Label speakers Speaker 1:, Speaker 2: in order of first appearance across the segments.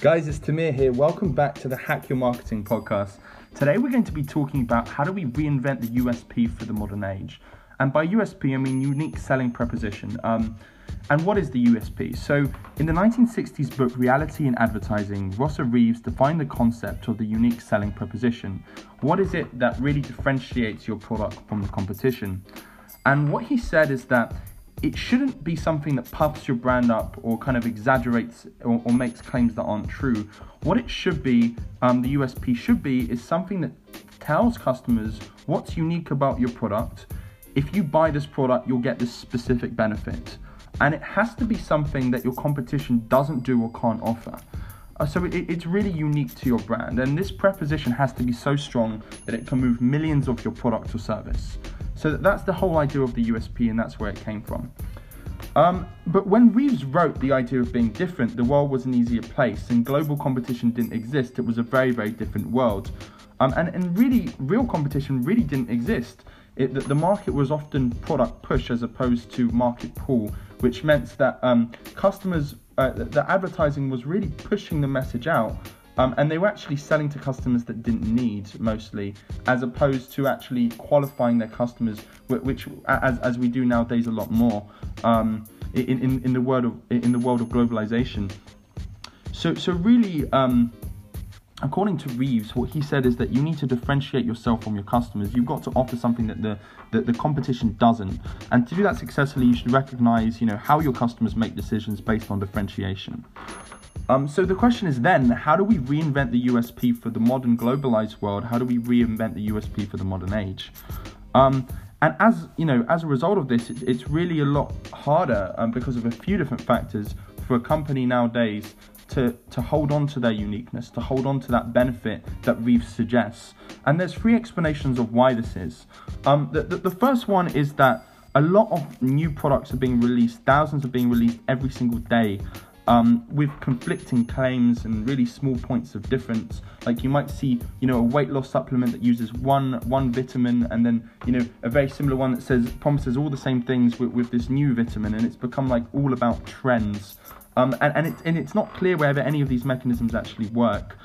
Speaker 1: Guys, it's Tamir here. Welcome back to the Hack Your Marketing podcast. Today we're going to be talking about how do we reinvent the USP for the modern age. And by USP, I mean unique selling proposition. Um, and what is the USP? So, in the 1960s book Reality in Advertising, Rosser Reeves defined the concept of the unique selling proposition. What is it that really differentiates your product from the competition? And what he said is that it shouldn't be something that puffs your brand up or kind of exaggerates or, or makes claims that aren't true. What it should be, um, the USP should be, is something that tells customers what's unique about your product. If you buy this product, you'll get this specific benefit. And it has to be something that your competition doesn't do or can't offer. Uh, so it, it's really unique to your brand. And this preposition has to be so strong that it can move millions of your product or service. So that's the whole idea of the USP, and that's where it came from. Um, but when Reeves wrote the idea of being different, the world was an easier place, and global competition didn't exist. It was a very, very different world. Um, and, and really, real competition really didn't exist. It, the, the market was often product push as opposed to market pull, which meant that um, customers, uh, the advertising was really pushing the message out um, and they were actually selling to customers that didn't need mostly, as opposed to actually qualifying their customers, which, as, as we do nowadays a lot more um, in, in, in the world of in the world of globalization. So so really. Um, according to Reeves, what he said is that you need to differentiate yourself from your customers. You've got to offer something that the that the competition doesn't. And to do that successfully, you should recognize, you know, how your customers make decisions based on differentiation. Um, so the question is then, how do we reinvent the USP for the modern globalized world? How do we reinvent the USP for the modern age? Um, and as you know, as a result of this, it's, it's really a lot harder um, because of a few different factors for a company nowadays to, to hold on to their uniqueness, to hold on to that benefit that Reeves suggests. And there's three explanations of why this is. Um, the, the, the first one is that a lot of new products are being released, thousands are being released every single day um, with conflicting claims and really small points of difference. Like you might see, you know, a weight loss supplement that uses one one vitamin, and then you know a very similar one that says promises all the same things with, with this new vitamin, and it's become like all about trends. Um, and, and, it's, and it's not clear whether any of these mechanisms actually work.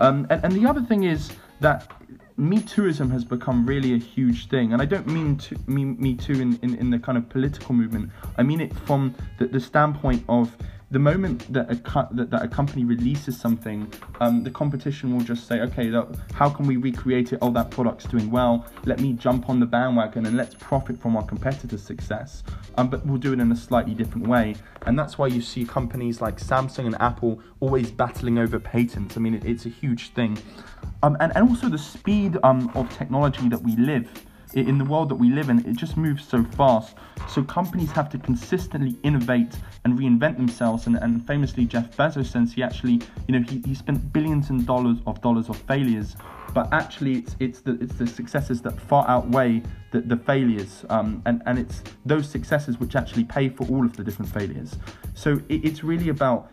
Speaker 1: Um, and, and the other thing is that Me Tooism has become really a huge thing, and I don't mean to mean Me Too in, in, in the kind of political movement. I mean it from the, the standpoint of the moment that a, co- that, that a company releases something, um, the competition will just say, okay, that, how can we recreate it? Oh, that product's doing well. Let me jump on the bandwagon and let's profit from our competitor's success. Um, but we'll do it in a slightly different way. And that's why you see companies like Samsung and Apple always battling over patents. I mean, it, it's a huge thing. Um, and, and also the speed um, of technology that we live in the world that we live in, it just moves so fast. So companies have to consistently innovate and reinvent themselves. And, and famously, Jeff Bezos says he actually, you know, he, he spent billions and dollars of dollars of failures, but actually it's it's the it's the successes that far outweigh the, the failures. Um, and, and it's those successes which actually pay for all of the different failures. So it, it's really about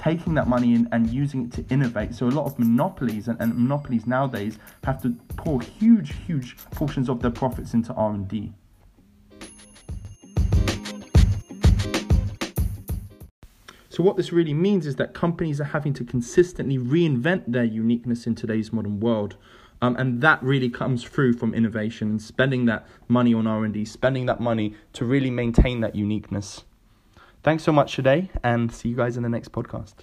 Speaker 1: taking that money in and using it to innovate. So a lot of monopolies and, and monopolies nowadays have to pour huge, huge portions of their profits into R&D. So what this really means is that companies are having to consistently reinvent their uniqueness in today's modern world. Um, and that really comes through from innovation and spending that money on R&D, spending that money to really maintain that uniqueness. Thanks so much today, and see you guys in the next podcast.